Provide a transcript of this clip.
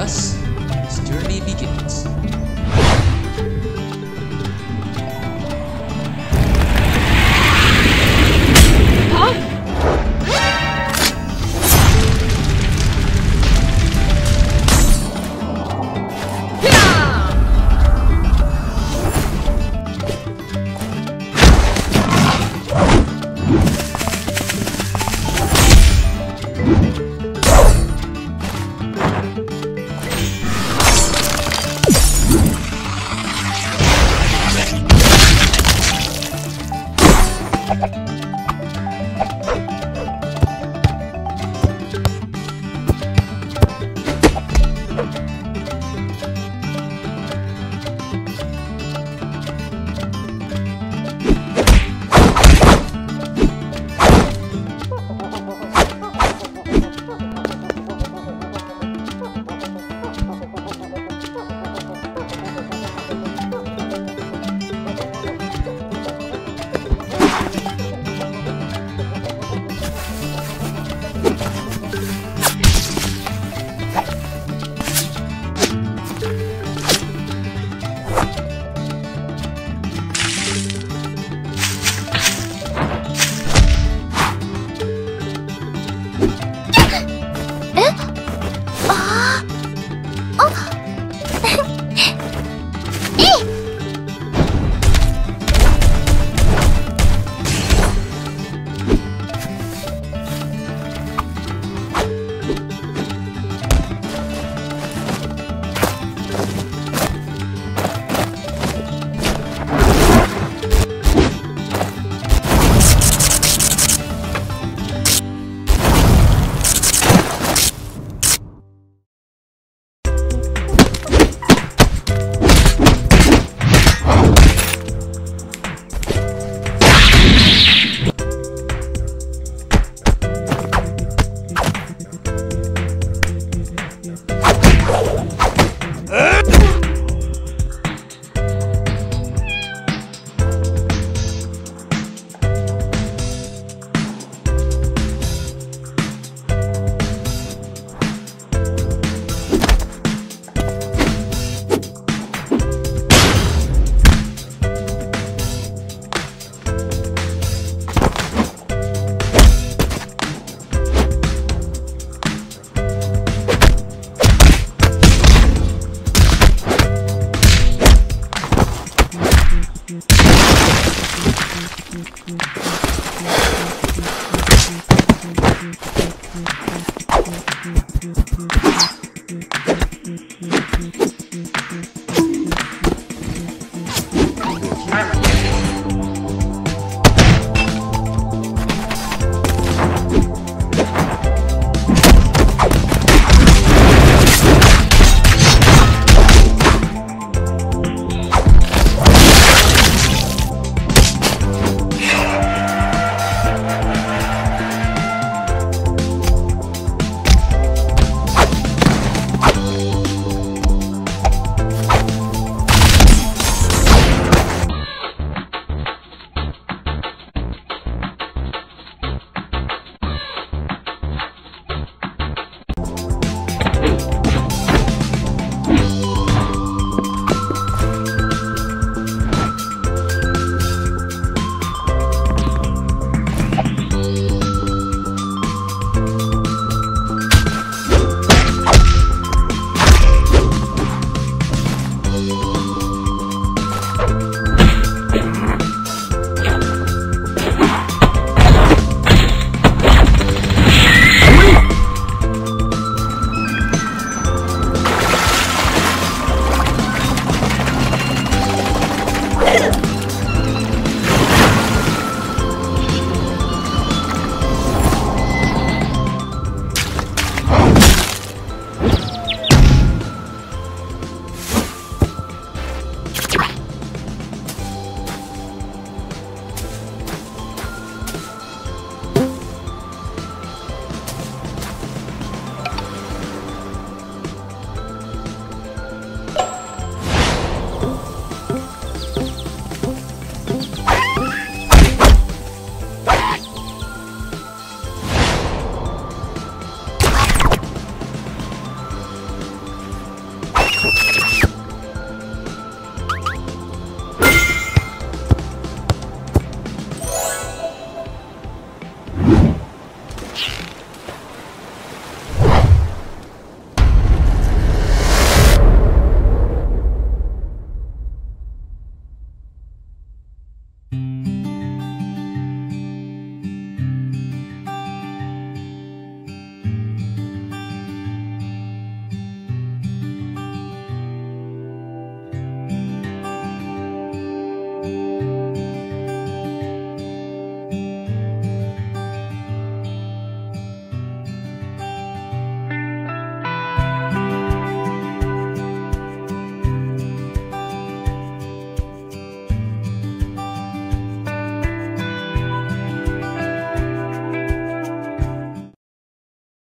us. Journey begins. Thank you.